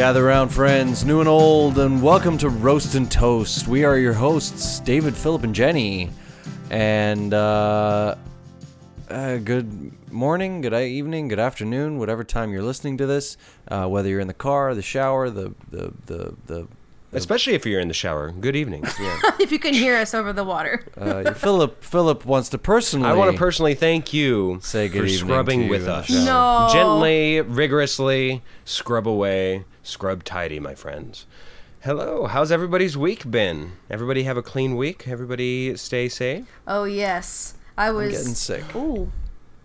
Gather round, friends, new and old, and welcome to Roast and Toast. We are your hosts, David, Philip, and Jenny. And uh, uh, good morning, good evening, good afternoon, whatever time you're listening to this. Uh, whether you're in the car, the shower, the the the the. Especially if you're in the shower. Good evening. Yeah. if you can hear us over the water. Uh, Philip Philip wants to personally. I want to personally thank you Say good for evening scrubbing to you with in the us. shower. No. Gently, rigorously, scrub away, scrub tidy, my friends. Hello, how's everybody's week been? Everybody have a clean week? Everybody stay safe? Oh yes, I was getting sick. Ooh.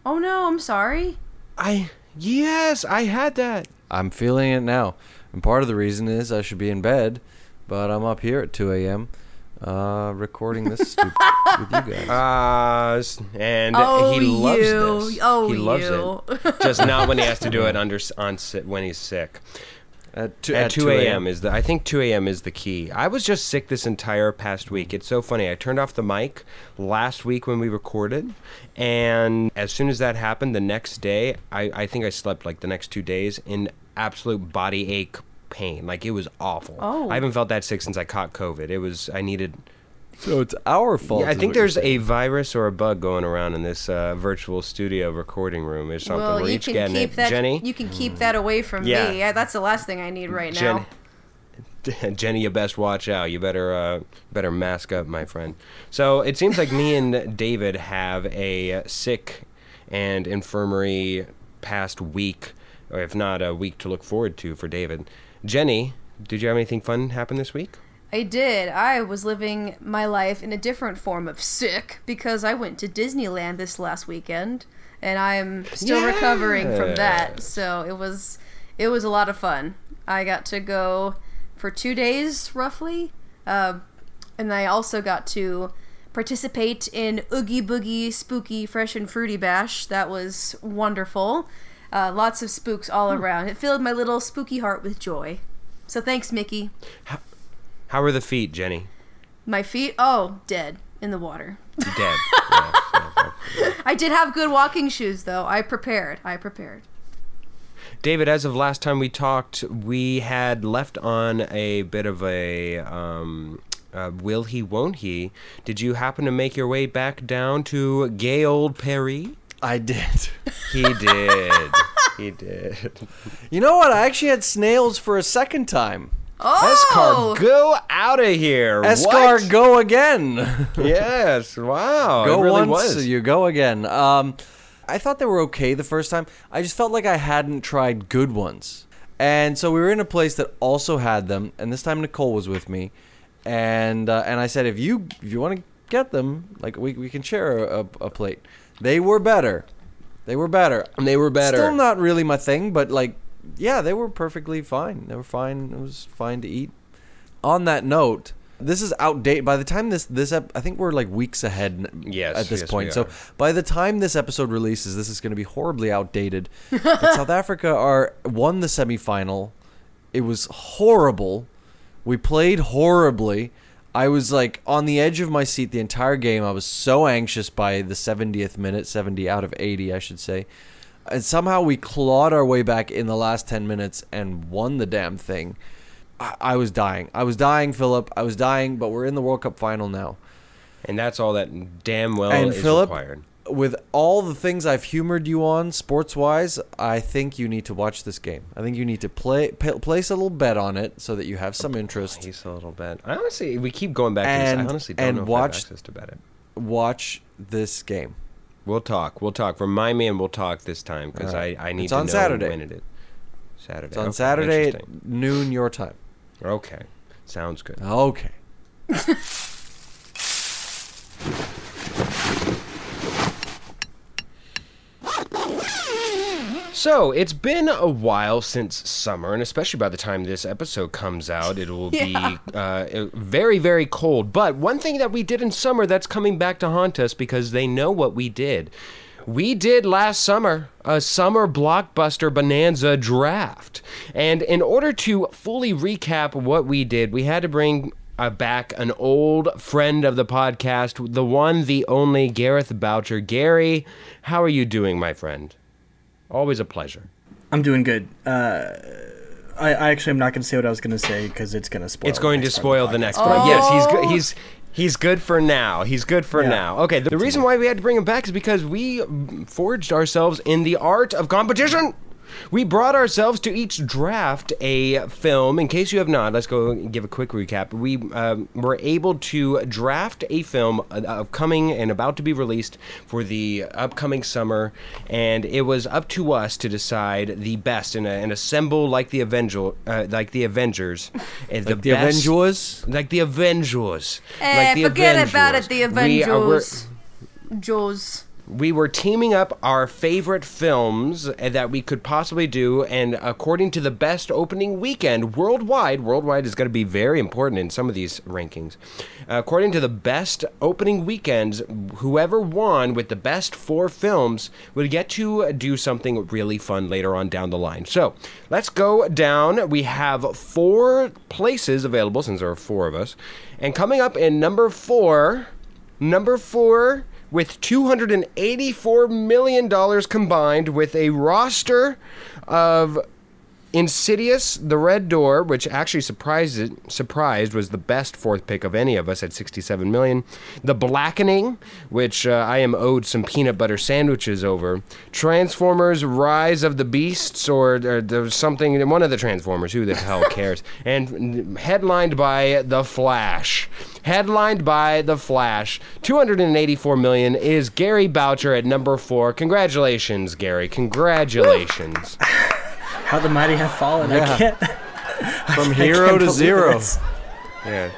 Oh no, I'm sorry. I yes, I had that. I'm feeling it now, and part of the reason is I should be in bed, but I'm up here at 2 a.m. Uh, recording this stupid with you guys. Uh, and Oh, he loves you. this. Oh, he loves you. it. Just not when he has to do it under on when he's sick. Uh, at, two, At 2 a.m. is the I think 2 a.m. is the key. I was just sick this entire past week. It's so funny. I turned off the mic last week when we recorded, and as soon as that happened, the next day, I, I think I slept like the next two days in absolute body ache pain. Like it was awful. Oh. I haven't felt that sick since I caught COVID. It was I needed. So it's our fault. Yeah, I think there's a virus or a bug going around in this uh, virtual studio recording room or something. well, We're you each can getting keep it. that. Jenny, You can keep that away from Yeah. me. Yeah, that's the last thing I need right Jen- now. Jenny, you best watch out. You better uh, better mask up, my friend. So it seems like me and David have a sick and infirmary past week, or if not a week to look forward to for David. Jenny, did you have anything fun happen this week? I did. I was living my life in a different form of sick because I went to Disneyland this last weekend, and I'm still recovering from that. So it was, it was a lot of fun. I got to go for two days roughly, uh, and I also got to participate in Oogie Boogie Spooky Fresh and Fruity Bash. That was wonderful. Uh, lots of spooks all around. It filled my little spooky heart with joy. So thanks, Mickey. How are the feet, Jenny? My feet, oh, dead in the water. Dead. Yeah, yeah, yeah. I did have good walking shoes, though. I prepared. I prepared. David, as of last time we talked, we had left on a bit of a um, uh, will he, won't he? Did you happen to make your way back down to gay old Perry? I did. He did. he did. You know what? I actually had snails for a second time. Oh, Escar, go out of here. Escar, What? go again. Yes. Wow. go it really once, was. you go again. Um, I thought they were okay the first time. I just felt like I hadn't tried good ones, and so we were in a place that also had them. And this time Nicole was with me, and uh, and I said, if you if you want to get them, like we we can share a, a plate. They were better. They were better. and They were better. Still not really my thing, but like, yeah, they were perfectly fine. They were fine. It was fine to eat. On that note, this is outdated. By the time this this ep- I think we're like weeks ahead. Yes, at this yes, point. So by the time this episode releases, this is going to be horribly outdated. but South Africa are won the semifinal. It was horrible. We played horribly. I was like on the edge of my seat the entire game. I was so anxious by the 70th minute, 70 out of 80, I should say. And somehow we clawed our way back in the last 10 minutes and won the damn thing. I, I was dying. I was dying, Philip. I was dying, but we're in the World Cup final now. and that's all that damn well and is Philip, required. with all the things I've humored you on sports wise, I think you need to watch this game. I think you need to play pa- place a little bet on it so that you have some interest. He's a little bit. I honestly, we keep going back to this. And- I honestly don't and know if watch- I have access to bet it. Watch this game. We'll talk. We'll talk. Remind me, and we'll talk this time because All right. I, I need It's to on know Saturday. when it is. Saturday. It's on Okay, Saturday noon your time. Okay, sounds good. Okay. So it's been a while since summer, and especially by the time this episode comes out, it will Yeah. be uh, very, very cold. But one thing that we did in summer that's coming back to haunt us because they know what we did. We did last summer a summer blockbuster bonanza draft. And in order to fully recap what we did, we had to bring uh, back an old friend of the podcast, the one, the only Gareth Boucher. Gary, how are you doing, my friend? Always a pleasure. I'm doing good. Uh, I, I actually am not going to say what I was going to say because it's going to spoil. It's going to spoil the next one. Yes, he's good. Oh. He's he's good for now. He's good for Yeah. now. Okay, the reason why we had to bring him back is because we forged ourselves in the art of competition. We brought ourselves to each draft a film. In case you have not, let's go give a quick recap. We um, were able to draft a film uh, upcoming and about to be released for the upcoming summer, and it was up to us to decide the best and, uh, and assemble like the Avenger, uh, like the Avengers, uh, the, The best- Avengers. like the Avengers. Eh, like the forget about it, the We are- we're- Avengers. Joes. We were teaming up our favorite films that we could possibly do, and according to the best opening weekend worldwide, worldwide is going to be very important in some of these rankings. According to the best opening weekends, whoever won with the best four films would get to do something really fun later on down the line. So let's go down. We have four places available since there are four of us, and coming up in number four. Number four, with $284 million combined, with a roster of Insidious, The Red Door, which actually surprised surprised was the best fourth pick of any of us at 67 million. The Blackening, which uh, I am owed some peanut butter sandwiches over. Transformers: Rise of the Beasts, or, or there's something one of the Transformers. Who the hell cares? and headlined by The Flash. Headlined by The Flash. 284 million is Gary Boucher at number four. Congratulations, Gary. Congratulations. How the mighty have fallen. I can't. From I hero can't to zero. yeah.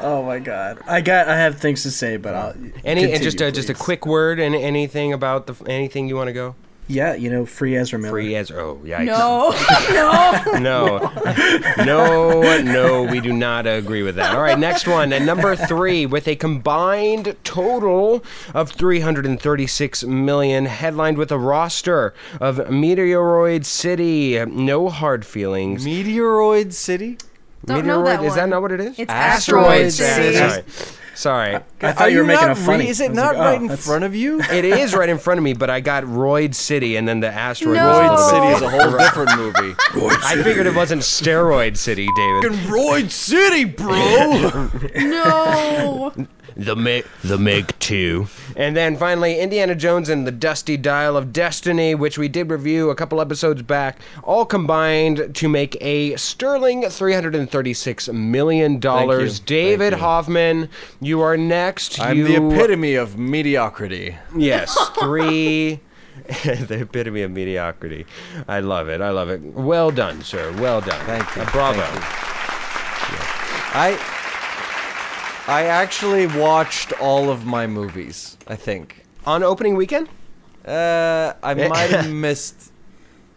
Oh my god. I got. I have things to say, but I'll. Any and just uh, just a quick word and anything about the anything you want to go Yeah, you know, free Ezra Miller. free as oh yikes No, no. no no no we do not agree with that all right next one at number three with a combined total of 336 million headlined with a roster of meteoroid city no hard feelings Meteoroid City. Don't know that one. Is that not what it is It's Asteroid Asteroid City. City. Sorry sorry I thought you were making not a funny. Re- is it not like, oh, right in that's- front of you? it is right in front of me but I got Roid City and then the asteroid No. was Roid little City is a whole different movie. I figured it wasn't Steroid City, David. Roid City, bro. No. The Meg, the Meg Two, and then finally Indiana Jones and the Dusty Dial of Destiny, which we did review a couple episodes back, all combined to make a sterling three hundred and thirty-six million dollars. David you. Hoffman, you are next. I'm you, the epitome of mediocrity. Yes, three. the epitome of mediocrity. I love it. I love it. Well done, sir. Well done. Thank you. Uh, bravo. Thank I I actually watched all of my movies. I think. On opening weekend. Uh, I might have missed.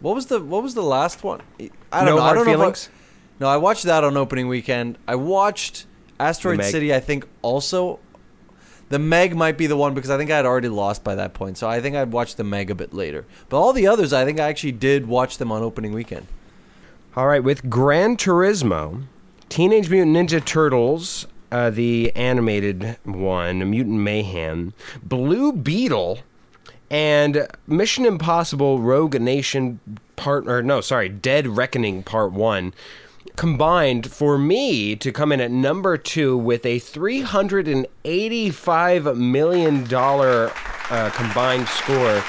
What was the What was the last one? I don't No know. I don't know I- feelings? no, I watched that on opening weekend. I watched Asteroid City. I think also. The Meg might be the one because I think I had already lost by that point, so I think I'd watch the Meg a bit later. But all the others, I think I actually did watch them on opening weekend. All right, with Gran Turismo, Teenage Mutant Ninja Turtles, uh, the animated one, Mutant Mayhem, Blue Beetle, and Mission Impossible Rogue Nation Part, or no, sorry, Dead Reckoning Part 1 combined for me to come in at number two with a $385 million uh, combined score.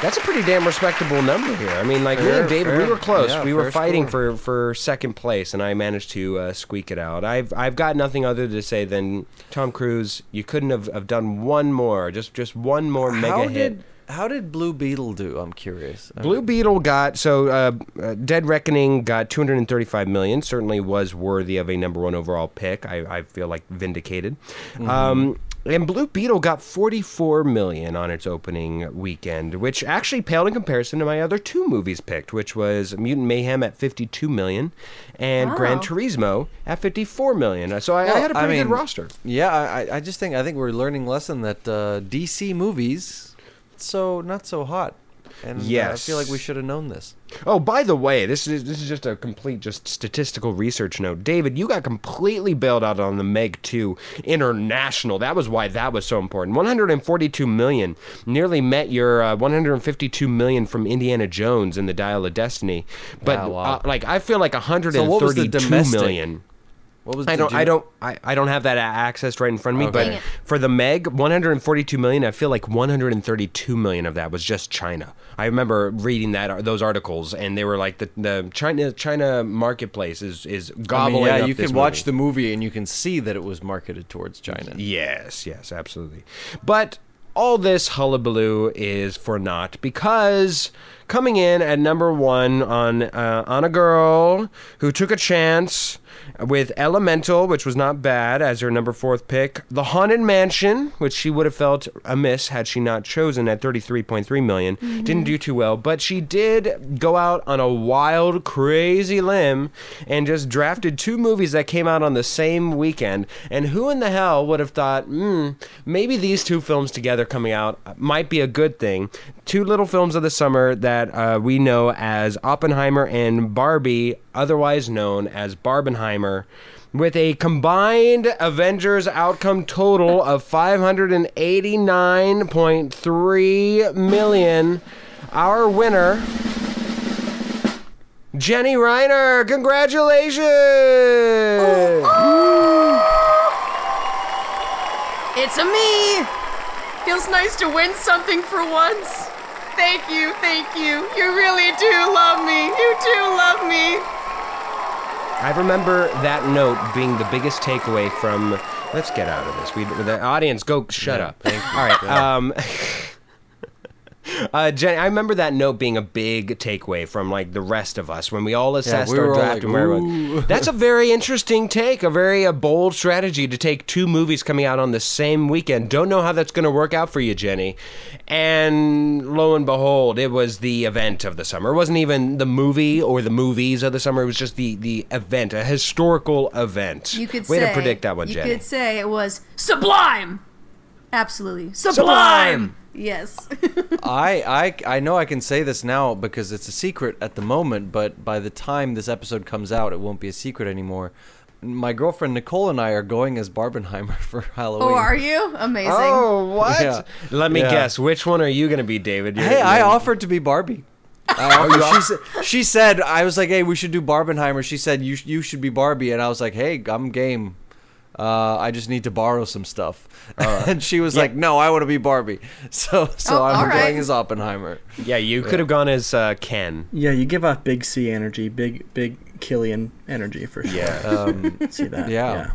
That's a pretty damn respectable number here. I mean, like me and David, we were close. Yeah, we were fighting score. for, for second place, and I managed to uh, squeak it out. I've I've got nothing other to say than Tom Cruise. You couldn't have, have done one more, just just one more mega how hit. did How did Blue Beetle do? I'm curious. I Blue mean, Beetle got so uh, uh, Dead Reckoning got 235 million. Certainly was worthy of a number one overall pick. I, I feel like vindicated. Mm-hmm. Um, and Blue Beetle got 44 million on its opening weekend, which actually paled in comparison to my other two movies picked, which was Mutant Mayhem at 52 million and Gran Turismo at 54 million. So I, I had a pretty good mean, roster. Yeah, I, I- I just think I think we're learning lesson that uh, DC movies, so not so hot. And uh, I feel like we should have known this. Oh, by the way, this is this is just a complete just statistical research note. David, you got completely bailed out on the Meg 2 International. That was why that was so important. 142 million nearly met your uh, 152 million from Indiana Jones and the Dial of Destiny. But Wow, wow. Uh, like I feel like So what was the 132 domestic? million. What was I don't. you- I don't. I, I don't have that a- access right in front of me. Okay. But it. for the Meg, 142 million. I feel like 132 million of that was just China. I remember reading that those articles, and they were like the the China China marketplace is is I mean, gobbling yeah, up you this can watch movie. the movie and you can see that it was marketed towards China. Yes, yes, absolutely. But all this hullabaloo is for naught because coming in at number one on uh, on a girl who took a chance with Elemental, which was not bad as her number fourth pick, The Haunted Mansion, which she would have felt amiss had she not chosen at 33.3 million. Didn't do too well, but she did go out on a wild, crazy limb and just drafted two movies that came out on the same weekend. And who in the hell would have thought, hmm, maybe these two films together coming out might be a good thing? Two little films of the summer that uh, we know as Oppenheimer and Barbie, otherwise known as Barbenheimer. With a combined Avengers outcome total of 589.3 million, our winner Jenny Reiner, congratulations! Oh, oh. It's a me! Feels nice to win something for once. Thank you, thank you. You really do love me. You do love me. I remember that note being the biggest takeaway from. Let's get out of this. We, the audience, go shut up. Thank you. All right. Um, uh, Jenny, I remember that note being a big takeaway from like the rest of us when we all assessed we our were all draft like, and where we "Ooh." went. That's a very interesting take, a very uh, bold strategy to take two movies coming out on the same weekend. Don't know how that's going to work out for you, Jenny. And lo and behold, it was the event of the summer. It wasn't even the movie or the movies of the summer. It was just the the event, a historical event. You could way say to predict that one, You Jenny. could say it was sublime. Absolutely sublime. Sublime! Yes. I, I I know I can say this now because it's a secret at the moment, but by the time this episode comes out, it won't be a secret anymore. My girlfriend Nicole and I are going as Barbenheimer for Halloween. oh, are you? Amazing. Oh, what? Yeah. Let me Yeah. guess. Which one are you going to be, David? You're- Hey, I you're- offered to be Barbie. I she, said, she said, I was like, hey, we should do Barbenheimer. She said, you, sh- you should be Barbie. And I was like, hey, I'm game. Uh, I just need to borrow some stuff. and she was like, no, I want to be Barbie. So so Oh, I'm all right. going as Oppenheimer. Yeah, you could have gone as uh, Ken. Yeah, you give off big C energy, big big Cillian energy for sure. Yeah. Um, see that. Yeah.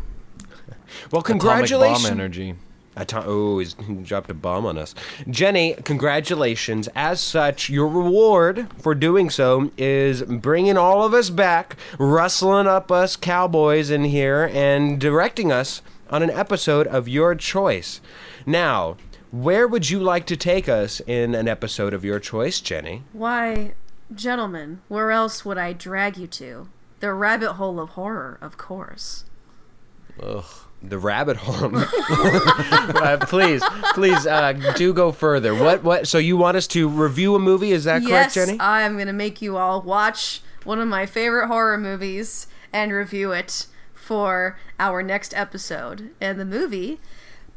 Well, atomic congratulations. bomb energy. Ato- oh, he's he dropped a bomb on us. Jenny, congratulations. As such, your reward for doing so is bringing all of us back, rustling up us cowboys in here, and directing us on an episode of your choice. Now, where would you like to take us in an episode of your choice, Jenny? Why, gentlemen, where else would I drag you to? The rabbit hole of horror, of course. Ugh. The rabbit hole. uh, please, please, uh, do go further. What? What? So you want us to review a movie? Is that correct, yes, Jenny? I am gonna make you all watch one of my favorite horror movies and review it for our next episode. And the movie,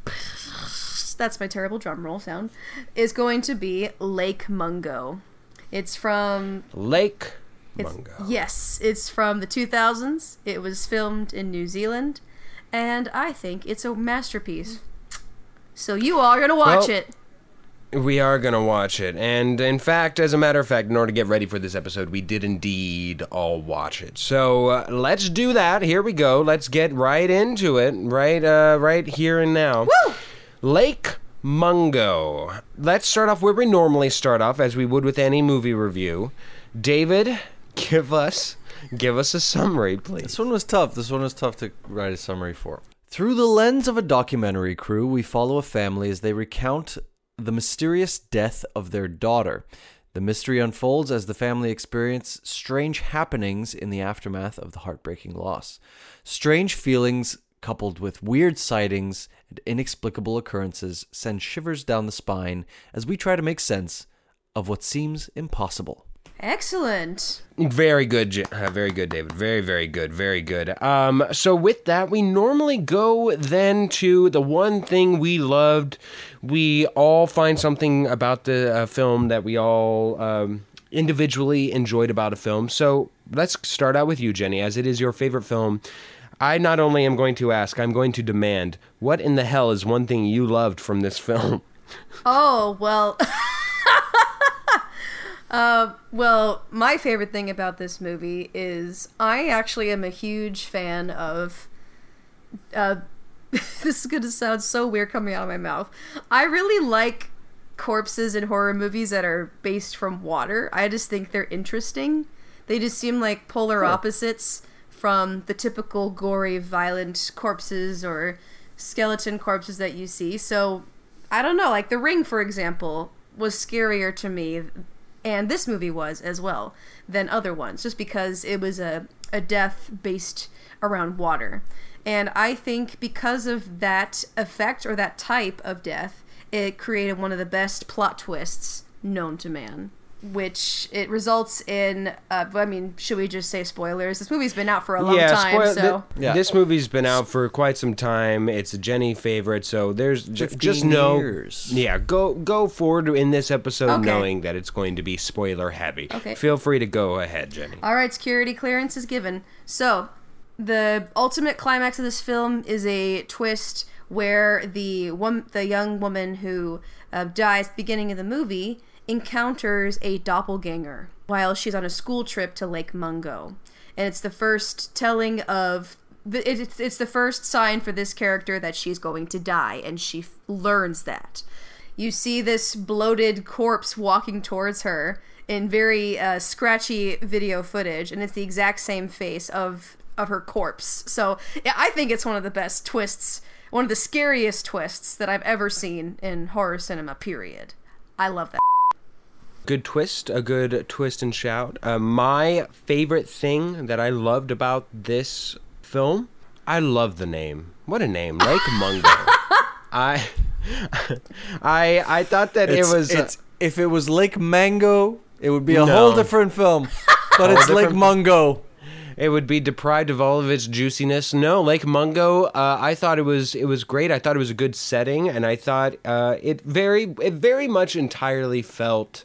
that's my terrible drum roll sound, is going to be Lake Mungo. It's from Lake It's, Mungo. Yes, it's from the 2000s. It was filmed in New Zealand, and I think it's a masterpiece. So you all are gonna watch Well- it. We are gonna watch it, and in fact, as a matter of fact, in order to get ready for this episode, we did indeed all watch it. So uh, let's do that. Here we go. Let's get right into it. Right, uh, right here and now. Woo! Lake Mungo. Let's start off where we normally start off, as we would with any movie review. David, give us, give us a summary, please. This one was tough. This one was tough to write a summary for. Through the lens of a documentary crew, we follow a family as they recount the mysterious death of their daughter. The mystery unfolds as the family experience strange happenings in the aftermath of the heartbreaking loss. Strange feelings coupled with weird sightings and inexplicable occurrences send shivers down the spine as we try to make sense of what seems impossible. Excellent. Very good, uh, very good, David. Very, very good, very good. Um, so with that, we normally go then to the one thing we loved. We all find something about the uh, film that we all um, individually enjoyed about a film. So let's start out with you, Jenny, as it is your favorite film. I not only am going to ask, I'm going to demand, what in the hell is one thing you loved from this film? Oh, well. uh, well, my favorite thing about this movie is I actually am a huge fan of. Uh, this is going to sound so weird coming out of my mouth. I really like corpses in horror movies that are based from water. I just think they're interesting. They just seem like polar opposites from the typical gory, violent corpses or skeleton corpses that you see. So, I don't know. Like The Ring, for example, was scarier to me, and this movie was as well, than other ones, just because it was a, a death based around water. And I think because of that effect or that type of death, it created one of the best plot twists known to man. Which it results in. Uh, I mean, should we just say spoilers? This movie's been out for a long time, spoil- so thi- Yeah. this movie's been out for quite some time. It's a Jenny favorite, so there's j- just no. years. Yeah, go go forward in this episode Okay. knowing that it's going to be spoiler heavy. Okay. Feel free to go ahead, Jenny. All right, security clearance is given. So, the ultimate climax of this film is a twist where the one, the young woman who uh, dies at the beginning of the movie encounters a doppelganger while she's on a school trip to Lake Mungo, and it's the first telling of. It's, it's the first sign for this character that she's going to die, and she f- learns that you see this bloated corpse walking towards her in very uh, scratchy video footage, and it's the exact same face of of her corpse. So yeah, I think it's one of the best twists, one of the scariest twists that I've ever seen in horror cinema. Period. I love that. Good twist, a good twist and shout. Uh, my favorite thing that I loved about this film, I love the name. What a name, Lake Mungo. I, I, I thought that It's, it was. uh, if it was Lake Mango, it would be a whole different film. But it's Lake Mungo. it would be deprived of all of its juiciness. No, Lake Mungo. Uh, I thought it was it was great. I thought it was a good setting, and I thought uh, it very it very much entirely felt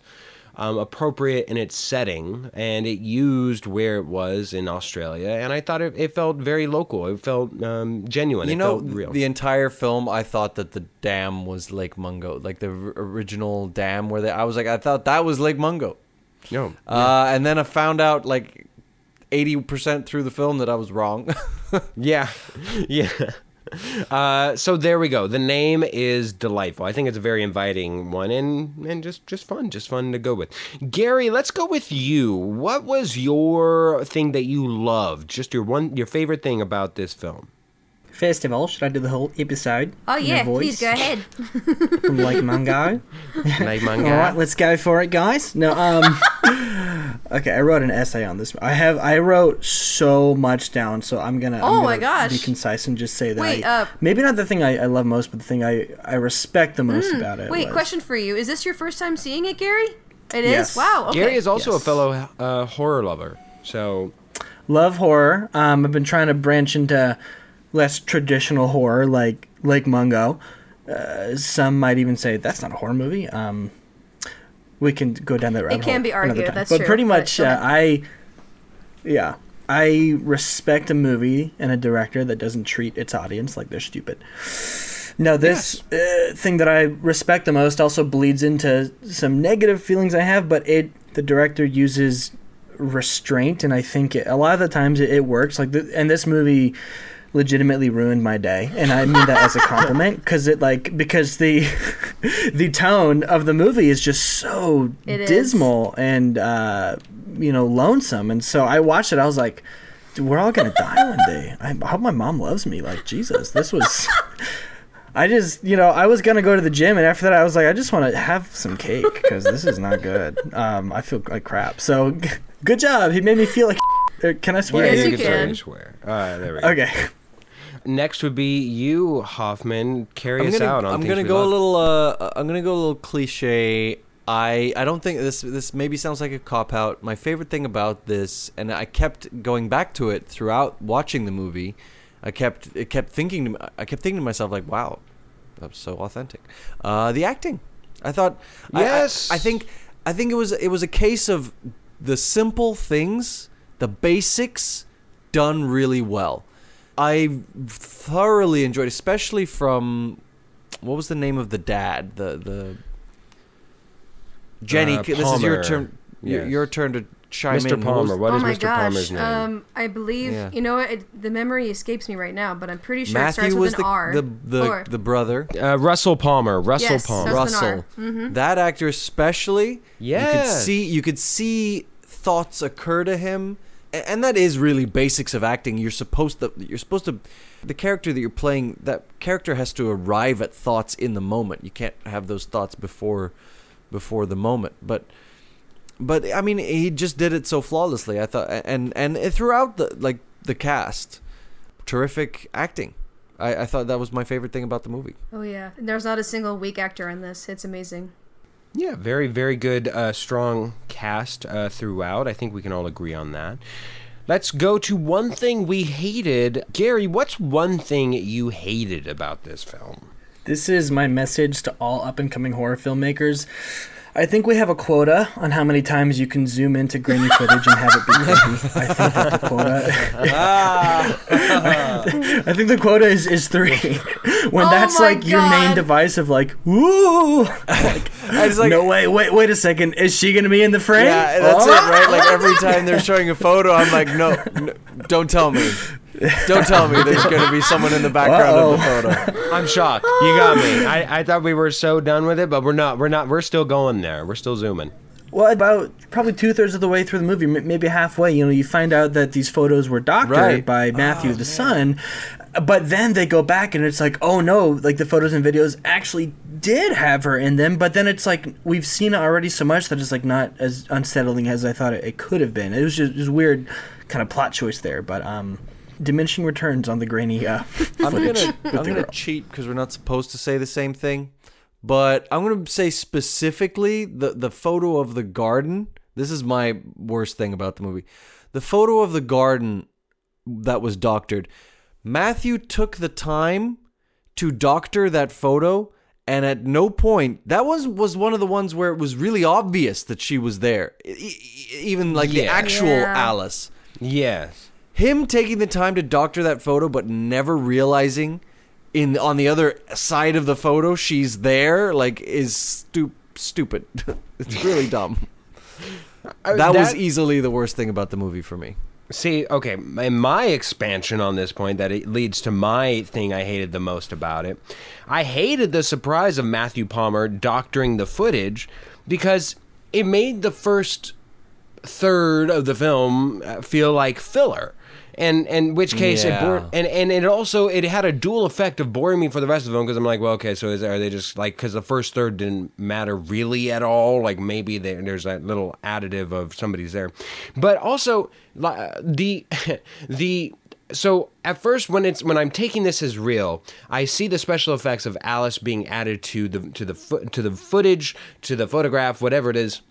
um, appropriate in its setting, and it used where it was in Australia, and I thought it, it felt very local. It felt um, genuine. You it know, felt real. the entire film, I thought that the dam was Lake Mungo, like the r- original dam where they. I was like, I thought that was Lake Mungo. no, Uh, and then I found out like eighty percent through the film that I was wrong. Yeah, yeah. Uh, so there we go. The name is delightful. I think it's a very inviting one, and and just just fun, just fun to go with. Gary, let's go with you. What was your thing that you loved? Just your one, your favorite thing about this film? First of all, should I do the whole episode? Oh yeah, voice please go ahead. From Lake Mungo. Like All right, let's go for it, guys. No, um, okay, I wrote an essay on this. I have, I wrote so much down, so I'm gonna. I'm Oh my gonna gosh. Be concise and just say that. Wait, I, uh, maybe not the thing I, I love most, but the thing I I respect the most about it. Wait, was- question for you: Is this your first time seeing it, Gary? It is. Yes. Wow. Okay. Gary is also Yes. a fellow uh, horror lover. So Love horror. Um, I've been trying to branch into less traditional horror, like Lake Mungo. Uh, some might even say that's not a horror movie. Um, we can go down that road. It can be argued, that's but true, pretty much, go uh. I, yeah, I respect a movie and a director that doesn't treat its audience like they're stupid. No, this uh, thing that I respect the most also bleeds into some negative feelings I have, but it the director uses restraint, and I think it, a lot of the times it, it works. Like, the, and this movie legitimately ruined my day, and I mean that as a compliment because it like because the the tone of the movie is just so It is. dismal and uh, you know lonesome, and so I watched it. I was like. "Dude, We're all gonna die one day. I hope my mom loves me. Like Jesus, this was. I just, you know, I was gonna go to the gym, and after that, I was like, I just want to have some cake because this is not good. Um, I feel like crap. So, g- good job. He made me feel like. Uh, Can I swear? Yes, you you can certainly can. swear. Uh, there we go. Okay. Next would be you, Hoffman. Carry I'm us gonna, out on I'm gonna go love. a little. Uh, I'm gonna go a little cliche I I don't think this this maybe sounds like a cop out. My favorite thing about this, and I kept going back to it throughout watching the movie. I kept it kept thinking to, I kept thinking to myself like, wow, that's so authentic. Uh, the acting, I thought. I- I- Yes. I, think I think it was it was a case of the simple things, the basics, done really well. I thoroughly enjoyed, especially from what was the name of the dad? The the Jenny. Uh, this is your turn. Your, Yes. your turn to chime Mr. in. What Palmer. was- What oh is my Mr. gosh. Palmer's name? Um, I believe Yeah. you know what, it, the memory escapes me right now, but I'm pretty sure it Matthew starts was with an the, R. the the Or- the brother. uh, Russell Palmer. Russell Yes, Palmer. that's- with an Russell. Mm-hmm. That actor especially. Yeah. You could Yes. see you could see thoughts occur to him. And that is really basics of acting. You're supposed to you're supposed to the character that you're playing that character has to arrive at thoughts in the moment. You can't have those thoughts before before the moment. But but I mean he just did it so flawlessly. I thought and and throughout the like the cast terrific acting. I, I thought that was my favorite thing about the movie. Oh yeah, there's not a single weak actor in this. It's amazing. Yeah, very, very good, uh, strong cast uh, throughout. I think we can all agree on that. Let's go to one thing we hated. Gary, what's one thing you hated about this film? This is my message to all up and coming horror filmmakers. I think we have a quota on how many times you can zoom into grainy footage and have it be creepy. I think that the quota. Ah. I think the quota is, is three. when Oh that's my like your main device of like, woo, like, I was like, no wait, wait, wait a second, is she gonna be in the frame? Yeah, that's Oh. it, right? Like every time they're showing a photo, I'm like, no, no don't tell me. Don't tell me there's going to be someone in the background of the photo. I'm shocked. You got me. I, I thought we were so done with it, but we're not. We're not. We're still going there. We're still zooming. Well, about probably two thirds of the way through the movie, maybe halfway, you know, you find out that these photos were doctored Right. by Matthew, the son. But then they go back and it's like, oh no, like the photos and videos actually did have her in them. But then it's like we've seen it already so much that it's like not as unsettling as I thought it, it could have been. It was just, just weird kind of plot choice there. But um, diminishing returns on the grainy uh, I'm gonna I'm gonna girl. cheat because we're not supposed to say the same thing, but I'm gonna say specifically the the photo of the garden. This is my worst thing about the movie. The photo of the garden that was doctored. Matthew took the time to doctor that photo and at no point that was was one of the ones where it was really obvious that she was there E- even like the actual Yeah. alice Yes. Him taking the time to doctor that photo but never realizing in on the other side of the photo she's there like is stu- stupid it's really dumb Uh, that, was easily the worst thing about the movie for me See, okay, my, my expansion on this point that it leads to my thing I hated the most about it. I hated the surprise of Matthew Palmer doctoring the footage because it made the first third of the film uh, feel like filler. And in which case it Yeah. bored, and and it also it had a dual effect of boring me for the rest of them because I'm like, well, okay, so is are they just like because the first third didn't matter really at all? Like maybe there, there's that little additive of somebody's there, but also li- uh, the the so at first when it's when I'm taking this as real, I see the special effects of Alice being added to the to the to the footage to the photograph, whatever it is.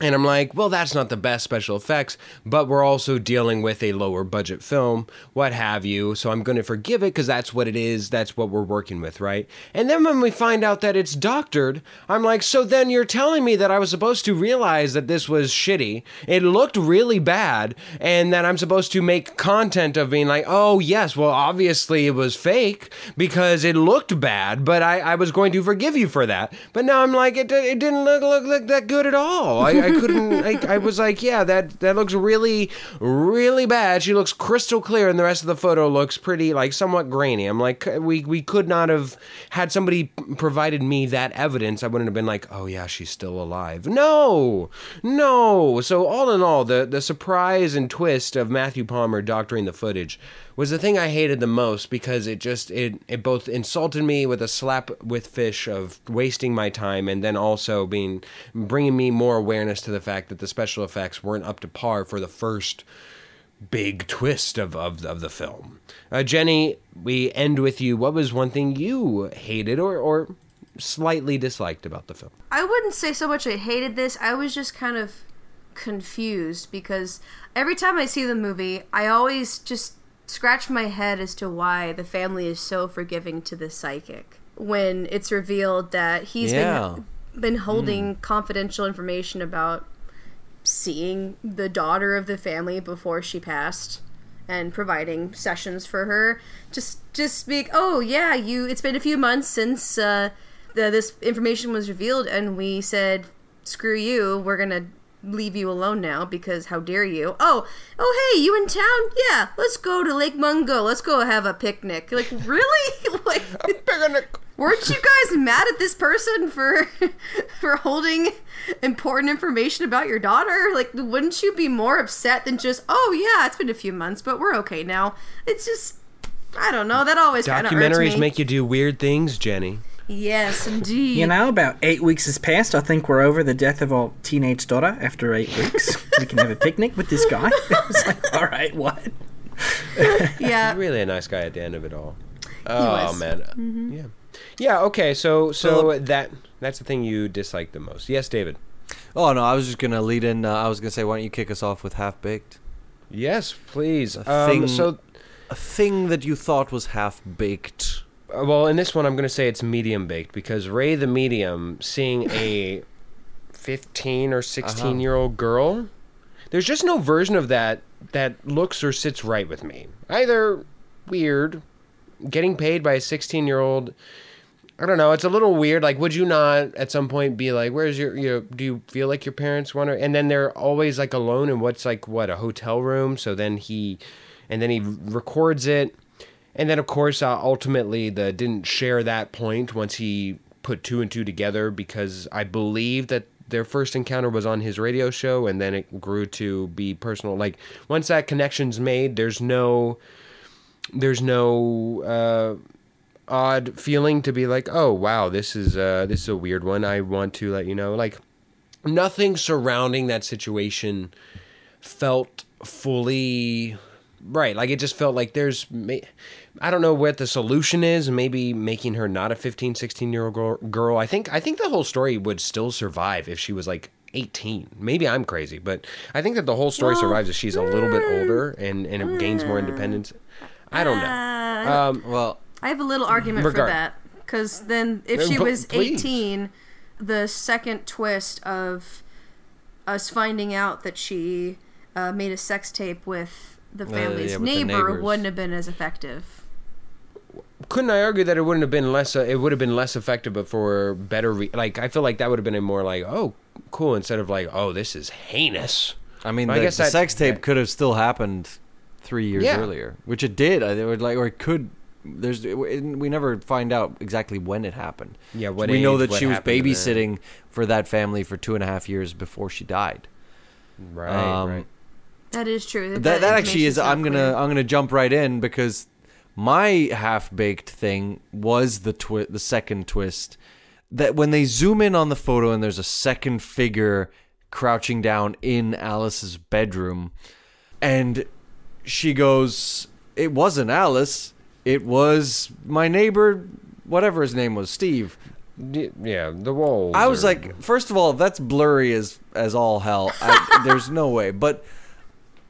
And I'm like, well, that's not the best special effects, but we're also dealing with a lower budget film, what have you. So I'm going to forgive it because that's what it is. That's what we're working with, right? And then when we find out that it's doctored, I'm like, so then you're telling me that I was supposed to realize that this was shitty. It looked really bad. And that I'm supposed to make content of being like, oh, yes, well, obviously it was fake because it looked bad, but I, I was going to forgive you for that. But now I'm like, it, it didn't look, look, look that good at all. I, I couldn't, I, I was like, yeah, that, that looks really, really bad. She looks crystal clear, and the rest of the photo looks pretty, like, somewhat grainy. I'm like, we, we could not have had somebody provided me that evidence. I wouldn't have been like, oh, yeah, she's still alive. No, no. So, all in all, the, the surprise and twist of Matthew Palmer doctoring the footage was the thing I hated the most because it just it it both insulted me with a slap with fish of wasting my time and then also being bringing me more awareness to the fact that the special effects weren't up to par for the first big twist of of, of the film. Uh, Jenny, we end with you. What was one thing you hated or or slightly disliked about the film. I wouldn't say so much I hated this. I was just kind of confused because every time I see the movie, I always just scratch my head as to why the family is so forgiving to the psychic when it's revealed that he's Yeah. been been holding confidential information about seeing the daughter of the family before she passed and providing sessions for her just just speak oh yeah you it's been a few months since uh, the, this information was revealed and we said screw you we're gonna leave you alone now because how dare you oh oh hey you in town yeah let's go to lake mungo let's go have a picnic like really like picnic? Weren't you guys mad at this person for for holding important information about your daughter? Like, wouldn't you be more upset than just, oh yeah, it's been a few months, but we're okay now? It's just, I don't know. That always kind of Documentaries me. make you do weird things, Jenny. Yes, indeed. You know, about eight weeks has passed. I think we're over the death of our teenage daughter after eight weeks. we can have a picnic with this guy. it's like, all right, what? yeah, Really a nice guy at the end of it all. was. Oh man, yeah, yeah. Okay, so so that that's the thing you dislike the most. Yes, David. Oh no, I was just gonna lead in. Uh, I was gonna say, why don't you kick us off with half baked? Yes, please. A Um, thing- so, A thing that you thought was half baked. Well, in this one, I'm going to say it's medium baked because Ray the medium seeing a 15 or 16 Uh-huh. year old girl, there's just no version of that that looks or sits right with me. Either weird, getting paid by a 16 year old. I don't know. It's a little weird. Like, would you not at some point be like, "Where's your? You know, do you feel like your parents want to?" And then they're always like alone in what's like what a hotel room. So then he, and then he records it, and then of course uh, ultimately the didn't share that point once he put two and two together because I believe that their first encounter was on his radio show, and then it grew to be personal. Like once that connection's made, there's no, there's no. Uh, odd feeling to be like, oh wow, this is uh this is a weird one. I want to let you know. Like nothing surrounding that situation felt fully right. Like it just felt like there's I don't know what the solution is. Maybe making her not a 15, 16 year old girl, girl. I think I think the whole story would still survive if she was like 18. Maybe I'm crazy, but I think that the whole story Well, survives if she's a little bit older and and it gains more independence. I don't know. Uh, Um, Well, I have a little argument Regard- for that because then if Uh, she was please. 18, the second twist of us finding out that she uh, made a sex tape with the Uh, family's yeah, with the neighbor wouldn't have been as effective. couldn't I argue that it wouldn't have been less? Uh, it would have been less effective, but for better. Re- like I feel like that would have been a more like, oh, cool, instead of like, oh, this is heinous. I mean, I the, guess the that- sex tape that- could have still happened three years Yeah. earlier, which it did. I would like, or it could. There's, it, we never find out exactly when it happened. Yeah, what we know that what she was happened to them. babysitting for that family for two and a half years before she died. Right, Um, right. That is true. that, that actually is not i'm gonna clear. i'm gonna jump right in because my half-baked thing was the twi- the second twist that when they zoom in on the photo and there's a second figure crouching down in alice's bedroom and she goes it wasn't alice it was my neighbor whatever his name was steve yeah, the walls. I was are- like, first of all, that's blurry as as all hell. I, there's no way. But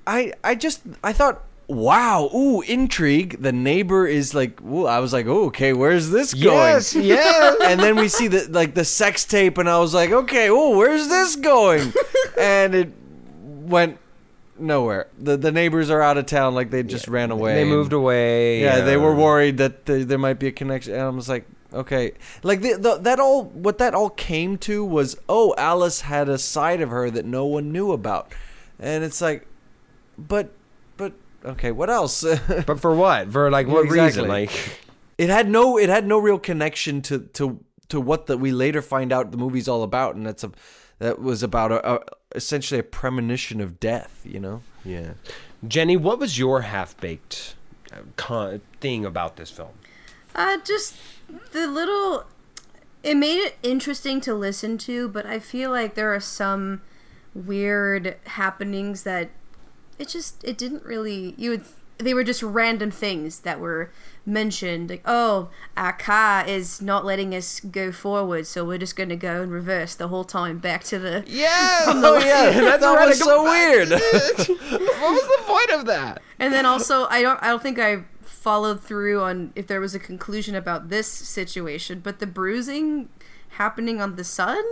I I just I thought, wow, ooh, intrigue. The neighbor is like, ooh, I was like, oh, okay, where's this going? yes, yes. and then we see the like the sex tape, and I was like, okay, oh, where's this going? and it went nowhere. The the neighbors are out of town, like they just ran away. they moved away. yeah, they were worried that the, there might be a connection, and I was like, okay, like the, the that all what that all came to was, oh, Alice had a side of her that no one knew about, and it's like, but, but okay, what else? But for what? For like what Exactly. reason? Like, it had no it had no real connection to to to what that we later find out the movie's all about, and that's a that was about a, a essentially a premonition of death, you know. yeah. Jenny, what was your half baked con- thing about this film? Uh, just the little. It made it interesting to listen to, but I feel like there are some weird happenings that it just it didn't really. You would they were just random things that were mentioned. Like, oh, our car is not letting us go forward, so we're just going to go in reverse the whole time back to the. Yeah. Oh yeah, That's that was so weird. what was the point of that? And then also, I don't, I don't think I followed through on if there was a conclusion about this situation, but the bruising happening on the son,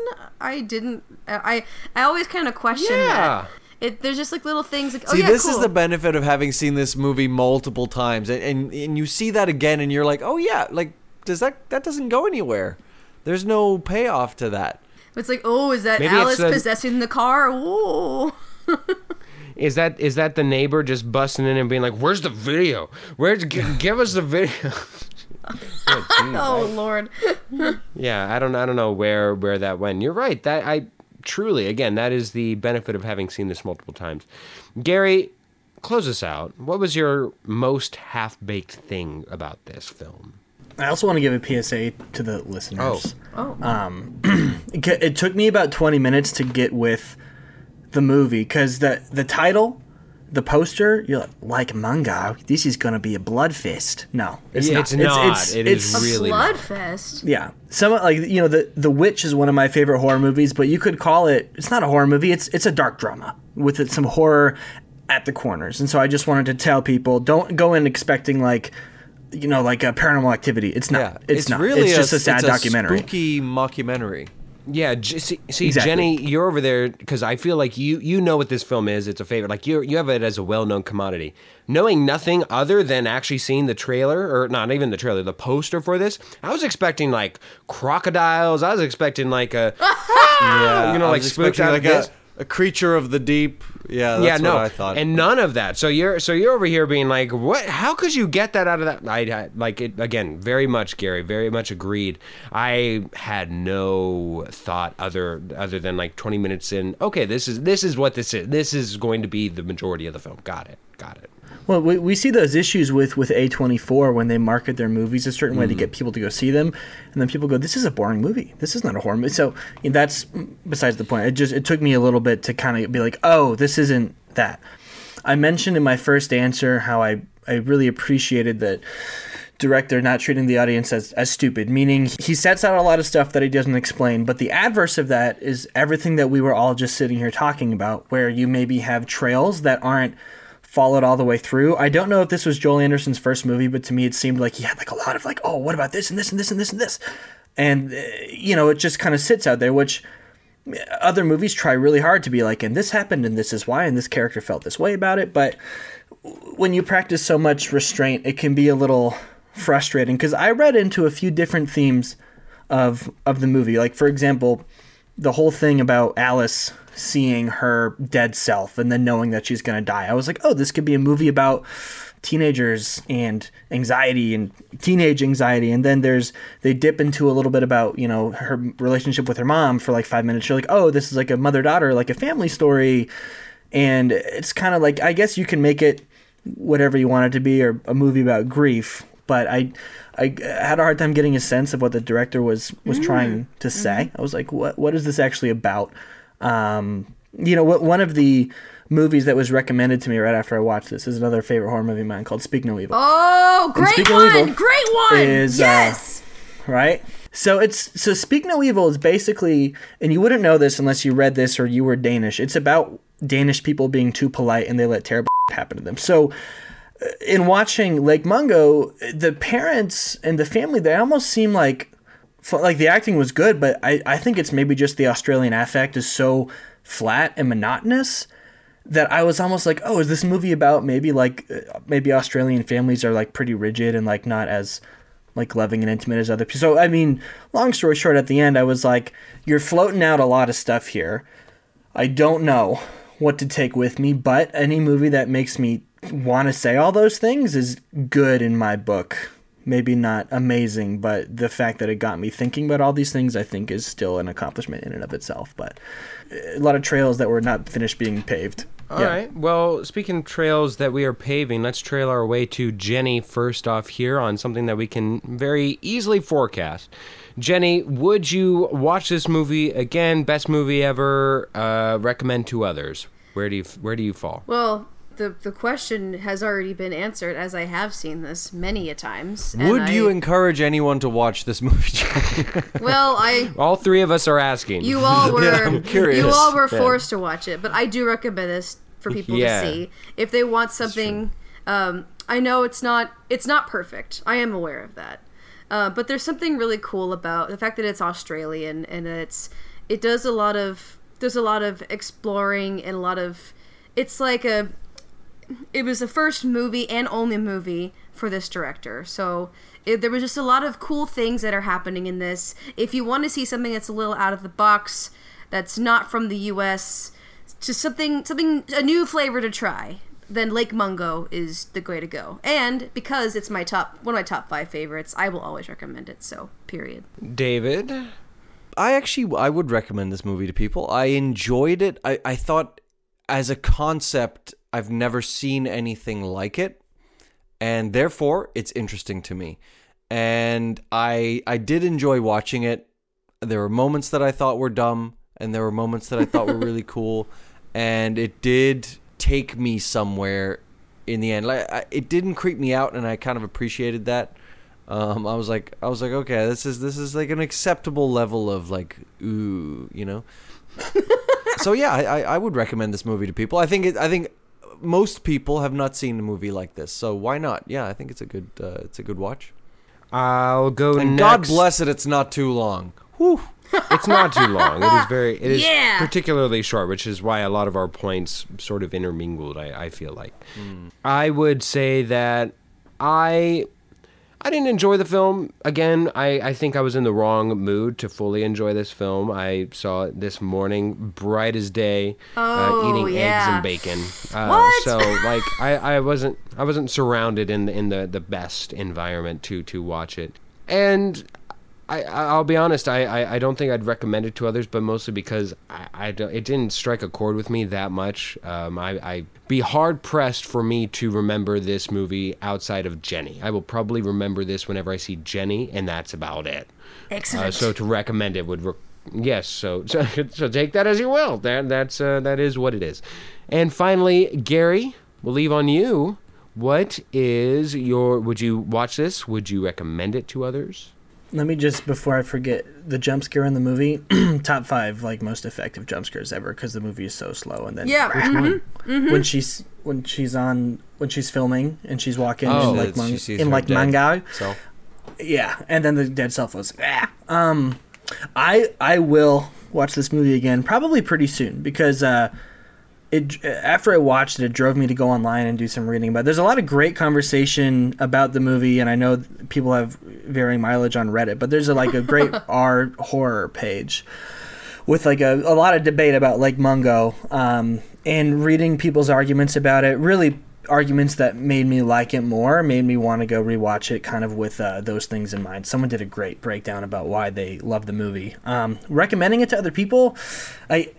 I didn't. I, I always kind of question Yeah. that. It, there's just like little things like, oh See, yeah, this cool. is the benefit of having seen this movie multiple times, and, and and you see that again, and you're like, oh yeah, like does that that doesn't go anywhere? There's no payoff to that. It's like, oh, is that Maybe Alice the- possessing the car? Whoa. Is that is that the neighbor just busting in and being like, "Where's the video? Where's g- give us the video?" Oh, geez, Oh I- lord. yeah, I don't I don't know where where that went. You're right. That I truly again that is the benefit of having seen this multiple times. Gary, close us out. What was your most half baked thing about this film? I also want to give a PSA to the listeners. Oh. oh. Um, it, ca- it took me about 20 minutes to get with the movie because the the title, the poster, you're like, like manga. This is gonna be a blood fist. No, it's Yeah, not. it's not. It is A really not. bloodfest. Yeah, some like you know the the Witch is one of my favorite horror movies, but you could call it. It's not a horror movie. It's it's a dark drama with some horror at the corners. And so I just wanted to tell people don't go in expecting like you know like a paranormal activity. It's not. Yeah, it's, not. really it's just a, it's sad documentary. spooky mockumentary. Yeah, j- see, see Exactly. Jenny, you're over there because I feel like you you know what this film is. It's a favorite. Like you you have it as a well known commodity. Knowing nothing other than actually seeing the trailer, or not even the trailer, the poster for this, I was expecting like crocodiles. I was expecting like a Yeah, you know, like was spooked out like of this. A, creature of the deep. Yeah, that's yeah, no, what I thought. and none of that. So you're so you're over here being like, what? How could you get that out of that? I, I like it again. Very much, Gary. Very much agreed. I had no thought other other than like 20 minutes in. Okay, this is this is what this is. This is going to be the majority of the film. Got it. Got it. Well, we, we see those issues with with A24 when they market their movies a certain way to mm. get people to go see them, and then people go, "This is a boring movie. This is not a horror movie." So you know, that's besides the point. It just it took me a little bit to kind of be like, "Oh, this isn't that." I mentioned in my first answer how I I really appreciated that director not treating the audience as, as stupid, meaning he sets out a lot of stuff that he doesn't explain. But the adverse of that is everything that we were all just sitting here talking about, where you maybe have trails that aren't followed all the way through. I don't know if this was Joel Anderson's first movie, but to me it seemed like he had like a lot of like, oh, what about this and this and this and this and this, and uh, you know, it just kind of sits out there, which other movies try really hard to be like, and this happened, and this is why, and this character felt this way about it. But when you practice so much restraint, it can be a little frustrating. Because I read into a few different themes of of the movie. Like for example, the whole thing about Alice seeing her dead self and then knowing that she's gonna die. I was like, oh, this could be a movie about teenagers and anxiety and teenage anxiety. And then there's they dip into a little bit about you know her relationship with her mom for like five minutes. You're like oh this is like a mother daughter like a family story. And it's kind of like i guess you can make it whatever you want it to be or a movie about grief but i i had a hard time getting a sense of what the director was was trying mm-hmm. to say. Mm-hmm. I was like what what is this actually about um you know what one of the movies that was recommended to me right after i watched this is another favorite horror movie of mine called speak no evil Oh, great one! evil, Great one! is, uh, yes! right? So it's so Speak No Evil is basically, and you wouldn't know this unless you read this or you were Danish. It's about Danish people being too polite and they let terrible happen to them. So uh, in watching Lake Mungo, the parents and the family they almost seem like like the acting was good, but I I think it's maybe just the Australian affect is so flat and monotonous that I was almost like, oh, is this movie about maybe like uh, maybe Australian families are like pretty rigid and like not as like loving and intimate as other people. So I mean, long story short, at the end, I was like, you're floating out a lot of stuff here. I don't know what to take with me, but any movie that makes me want to say all those things is good in my book. Maybe not amazing, but the fact that it got me thinking about all these things, I think, is still an accomplishment in and of itself. But uh, a lot of trails that were not finished being paved. All right. Well, speaking of trails that we are paving, let's trail our way to Jenny first off here on something that we can very easily forecast. Jenny, would you watch this movie again? Best movie ever? Uh, recommend to others? Where do you Where do you fall? Well, the the question has already been answered as I have seen this many a times. and Would you encourage anyone to watch this movie? Well, I All three of us are asking. you all were I'm curious. you all were Yeah. forced to watch it, but I do recommend this for people Yeah. to see if they want something. Um, I know it's not it's not perfect. I am aware of that, uh, but there's something really cool about the fact that it's Australian and it's it does a lot of there's a lot of exploring and a lot of it's like a it was the first movie and only movie for this director. So it, there was just a lot of cool things that are happening in this. If you want to see something that's a little out of the box, that's not from the U.S., just something something a new flavor to try, then Lake Mungo is the way to go. And because it's my top one of my top five favorites, I will always recommend it. So period. David. I actually I would recommend this movie to people. I enjoyed it. I, I thought as a concept I've never seen anything like it and therefore it's interesting to me. And I I did enjoy watching it. There were moments that I thought were dumb and there were moments that I thought were really cool and it did take me somewhere in the end. Like I, it didn't creep me out and I kind of appreciated that. Um, I was like, I was like, okay, this is this is like an acceptable level of like, ooh, you know. so yeah, I, I I would recommend this movie to people. I think it, I think most people have not seen a movie like this, so why not? Yeah, I think it's a good uh, it's a good watch. I'll go And next. God bless it, it's not too long. Whew. It's not too long. It is very. It is Yeah. particularly short, which is why a lot of our points sort of intermingled. I, I feel like. I would say that I. I didn't enjoy the film. Again, I, I think I was in the wrong mood to fully enjoy this film. I saw it this morning, bright as day, Oh, uh, eating eggs and bacon. Uh, What? So like I, I wasn't I wasn't surrounded in the, in the, the best environment to to watch it. And I, I'll be honest. I, I, I don't think I'd recommend it to others, but mostly because I, I don't, it didn't strike a chord with me that much. Um, I I be hard pressed for me to remember this movie outside of Jenny. I will probably remember this whenever I see Jenny, and that's about it. Excellent. Uh, so to recommend it would, re- yes. So, so so take that as you will. That that's uh, that is what it is. And finally, Gary, we'll leave on you. What is your? Would you watch this? Would you recommend it to others? Let me just before I forget the jump scare in the movie, top five like most effective jump scares ever because the movie is so slow. And then yeah. mhm. when she's when she's on when she's filming and she's walking Oh. in That like she sees in like dead Mangao, self. yeah, and then the dead self was ah. Um, I I will watch this movie again probably pretty soon because uh, it after I watched it, it drove me to go online and do some reading. But there's a lot of great conversation about the movie, and I know people have varying mileage on Reddit. But there's a, like a great R horror page with like a, a lot of debate about Lake Mungo um, and reading people's arguments about it. Really, arguments that made me like it more, made me want to go rewatch it, kind of with uh, those things in mind. Someone did a great breakdown about why they love the movie. Um, recommending it to other people, I.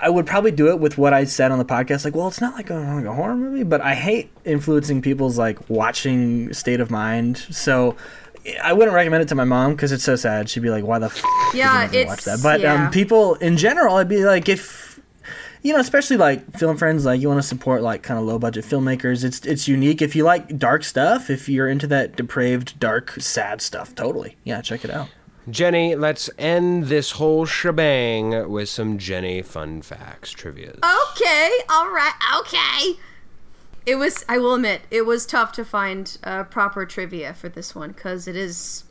I would probably do it with what I said on the podcast, like, well, it's not like a, like a horror movie, but I hate influencing people's like watching state of mind. So I wouldn't recommend it to my mom because it's so sad. She'd be like, "Why the f- Yeah, did you even it's watch that?" But yeah. um, people in general, I'd be like, if you know, especially like film friends, like you want to support like kind of low budget filmmakers. It's it's unique. If you like dark stuff, if you're into that depraved, dark, sad stuff, totally, yeah, check it out. Jenny, let's end this whole shebang with some Jenny fun facts trivia. Okay, all right, okay. It was, I will admit, it was tough to find uh, proper trivia for this one because it is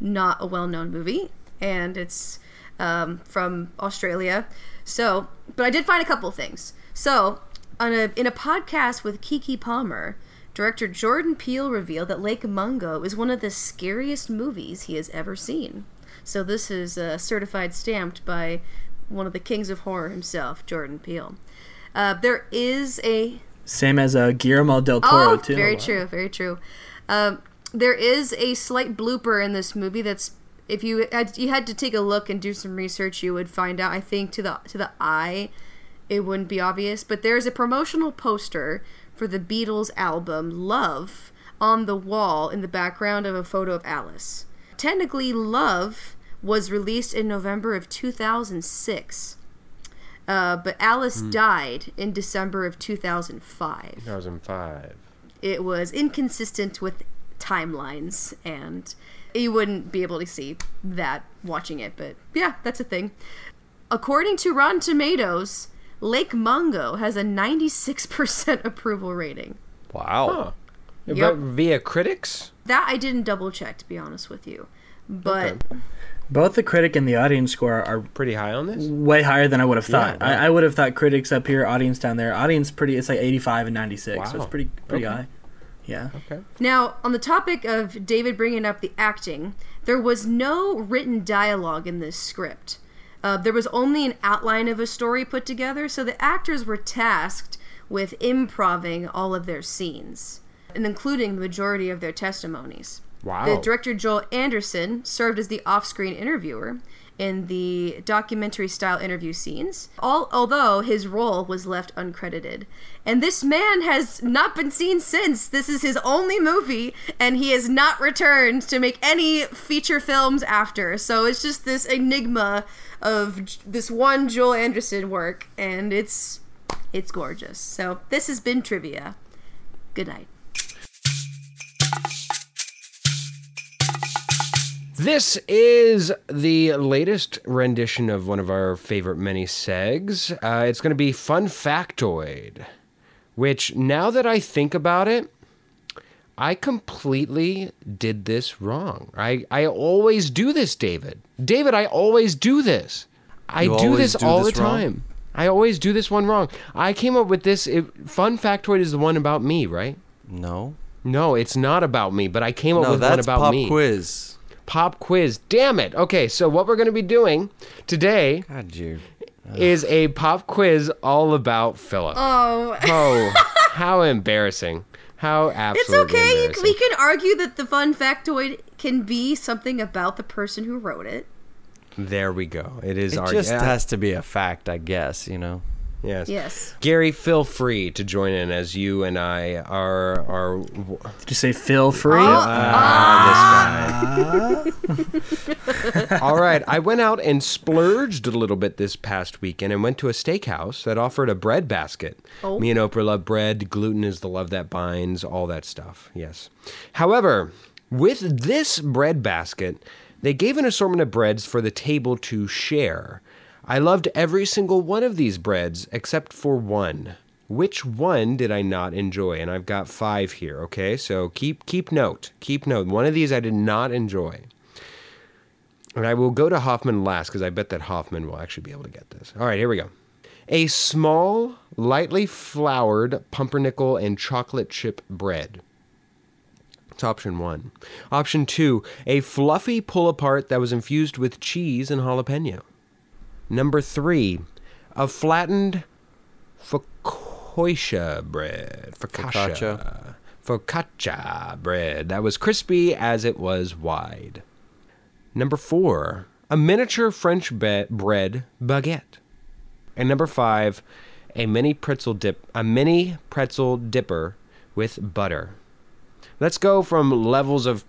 not a well known movie and it's um, from Australia. So, but I did find a couple things. So, on a, in a podcast with Keke Palmer, director Jordan Peele revealed that Lake Mungo is one of the scariest movies he has ever seen. So, this is uh, certified stamped by one of the kings of horror himself, Jordan Peele. Uh, there is a Same as uh, Guillermo del Toro oh, too. very true, very true. Um, there is a slight blooper in this movie that's if you had you had to take a look and do some research, you would find out. I think to the to the eye, it wouldn't be obvious, but there's a promotional poster for the Beatles album Love on the wall in the background of a photo of Alice. Technically, Love was released in November of 2006. Uh, but Alice Hmm. died in December of 2005. 2005. It was inconsistent with timelines, and you wouldn't be able to see that watching it. But yeah, that's a thing. According to Rotten Tomatoes, Lake Mungo has a 96% approval rating. Wow. Huh. Yep. But via critics? That I didn't double check, to be honest with you. But Both the critic and the audience score are Pretty high on this? way higher than I would have thought. Yeah, wow. I, I would have thought critics up here, audience down there. Audience pretty, it's like 85 and 96, so Wow. it's pretty pretty Okay. high. Yeah. Okay. Now, on the topic of David bringing up the acting, there was no written dialogue in this script. Uh, there was only an outline of a story put together, so the actors were tasked with improving all of their scenes and including the majority of their testimonies. Wow. The director Joel Anderson served as the off-screen interviewer in the documentary-style interview scenes, all, although his role was left uncredited. And this man has not been seen since. This is his only movie, and he has not returned to make any feature films after. So it's just this enigma of this one Joel Anderson work, and it's it's gorgeous. So this has been trivia. Good night. This is the latest rendition of one of our favorite mini segs. Uh, it's going to be Fun Factoid, which now that I think about it, I completely did this wrong. I, I always do this, David. David, I always do this. I You do this do all this the wrong? time. I always do this one wrong. I came up with this. It, Fun Factoid is the one about me, right? No. No, it's not about me, but I came up No, with one that's about pop me. quiz. Pop quiz. Damn it. Okay, so what we're going to be doing today God, you. is a pop quiz all about Philip. Oh. Oh, how embarrassing. How It's absolutely okay. You, embarrassing. we can argue that the fun factoid can be something about the person who wrote it. There we go. It is It our just yeah, has to be a fact, I guess. You know. Yes. Yes. Gary, feel free to join in as you and I are are Did you say feel free? Ah, this guy. All right, I went out and splurged a little bit this past weekend and went to a steakhouse that offered a bread basket. Oh. Me and Oprah love bread. Gluten is the love that binds. All that stuff. Yes. However, with this bread basket, they gave an assortment of breads for the table to share. I loved every single one of these breads except for one. Which one did I not enjoy? And I've got five here, okay? So keep keep note. Keep note. One of these I did not enjoy. And I will go to Hoffman last because I bet that Hoffman will actually be able to get this. All right, here we go. A small, lightly floured pumpernickel and chocolate chip bread. It's option one. Option two, a fluffy pull apart that was infused with cheese and jalapeno. Number three, a flattened focaccia bread. Focaccia. Focaccia bread that was crispy as it was wide. Number four, a miniature French be- bread baguette. And number five, a mini pretzel dip, a mini pretzel dipper with butter. Let's go from levels of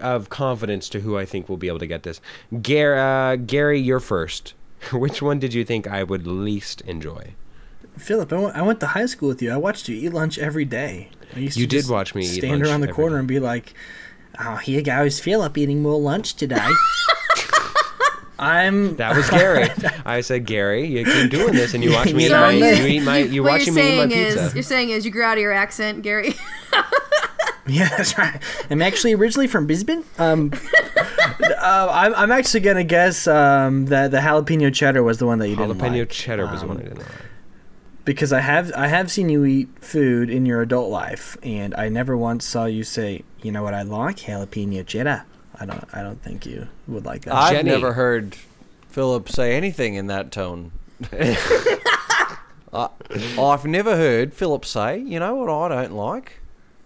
of confidence to who I think will be able to get this. Gary, uh, Gary, you're first. Which one did you think I would least enjoy? Philip, I went, I went to high school with you. I watched you eat lunch every day. I used You to did watch me eat stand lunch around the corner day. and be like, "Oh, here goes Philip eating more lunch today." I'm. That was Gary. I said, Gary, you keep doing this, and you watch me eat my, you- you eat my, you what watching you're me eat my saying pizza. is you're saying is you grew out of your accent, Gary. Yeah, that's right. I'm actually originally from Brisbane. Um, uh, I'm, I'm actually gonna guess um, that the jalapeno cheddar was the one that you didn't Jalapeno cheddar was the one I Um, didn't like. because I have I have seen you eat food in your adult life, and I never once saw you say, "You know what I like? Jalapeno cheddar." I don't I don't think you would like that. I've Jenny. never heard Philip say anything in that tone. uh, I've never heard Philip say, you know what I don't like?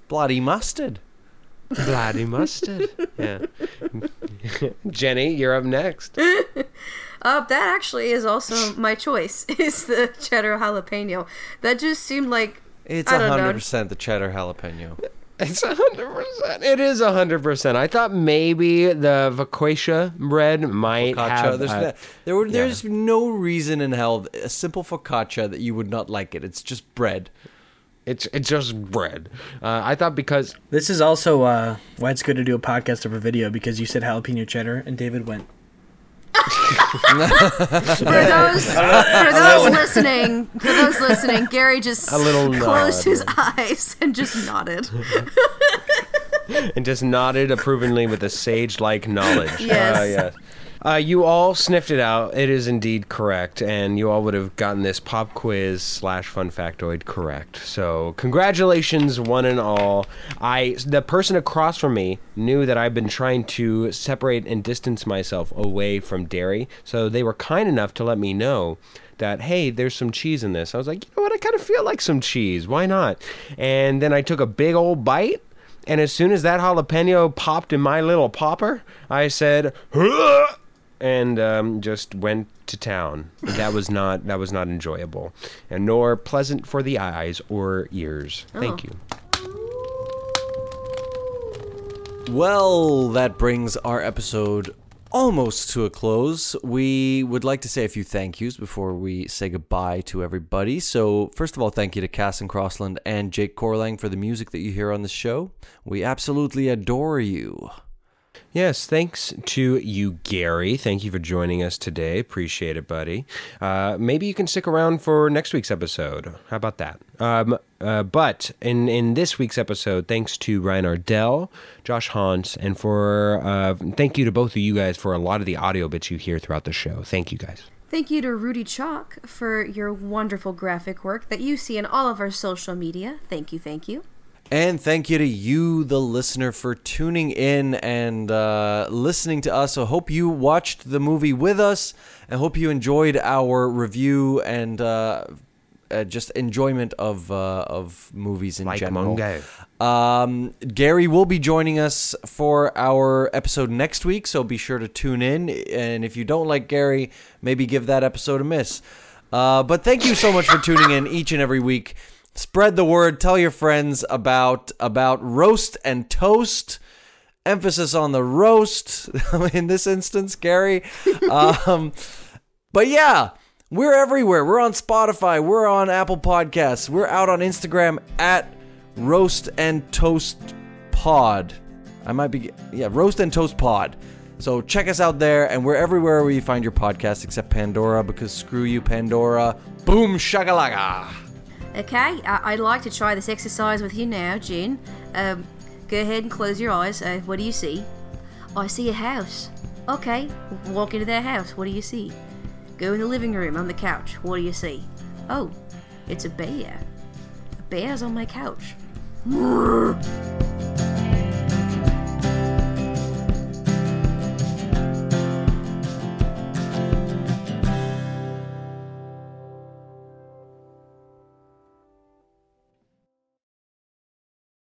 Bloody mustard. Bloody mustard. Yeah. Jenny, you're up next. Uh, that actually is also my choice. Is the cheddar jalapeno? That just seemed like It's I don't know. 100% the cheddar jalapeno. It's a hundred percent. It is a hundred percent. I thought maybe the focaccia bread might Focaccia. have. There's, uh, there were, there's no reason in hell a simple focaccia that you would not like it. It's just bread. It's it's just bread. Uh, I thought because This is also uh, why it's good to do a podcast over video because you said jalapeno cheddar and David went. For those for those listening, for those listening, Gary just A little closed nod. his eyes and just nodded. and just nodded approvingly with a sage-like knowledge. Yes. Uh, yes. Uh, you all sniffed it out. It is indeed correct, and you all would have gotten this pop quiz slash fun factoid correct. So, congratulations, one and all. I, the person across from me, knew that I've been trying to separate and distance myself away from dairy, so they were kind enough to let me know that hey, there's some cheese in this. I was like, you know what? I kind of feel like some cheese. Why not? And then I took a big old bite. And as soon as that jalapeno popped in my little popper, I said, "Huh!" And um, just went to town. That was not that was not enjoyable, and nor pleasant for the eyes or ears. Thank you. Well, that brings our episode almost to a close. We would like to say a few thank yous before we say goodbye to everybody. So, first of all, thank you to Cass and Crossland and Jake Corlang for the music that you hear on the show. We absolutely adore you. Yes, thanks to you, Gary. Thank you for joining us today. Appreciate it, buddy. Uh, maybe you can stick around for next week's episode. How about that? Um, uh, but in in this week's episode, thanks to Ryan Ardell, Josh Hans, and for uh, thank you to both of you guys for a lot of the audio bits you hear throughout the show. Thank you guys. Thank you to Rudy Chalk for your wonderful graphic work that you see in all of our social media. Thank you, thank you. And thank you to you, the listener, for tuning in and uh, listening to us. I hope you watched the movie with us. I hope you enjoyed our review and uh, uh, just enjoyment of uh, of movies in Like general. Mungo. Um, Gary will be joining us for our episode next week, so be sure to tune in. And if you don't like Gary, maybe give that episode a miss. Uh, but thank you so much for tuning in each and every week. Spread the word. Tell your friends about about roast and toast. Emphasis on the roast in this instance, Gary. Um, but yeah, we're everywhere. We're on Spotify. We're on Apple Podcasts. We're out on Instagram at Roast and Toast Pod. I might be, yeah, Roast and Toast Pod. So check us out there, and we're everywhere where you find your podcast except Pandora, because screw you, Pandora. Boom shakalaka. Okay, I- I'd like to try this exercise with you now, June. Um, go ahead and close your eyes. Uh, what do you see? I see a house. Okay, walk into that house. What do you see? Go in the living room on the couch. What do you see? Oh, it's a bear. A bear's on my couch.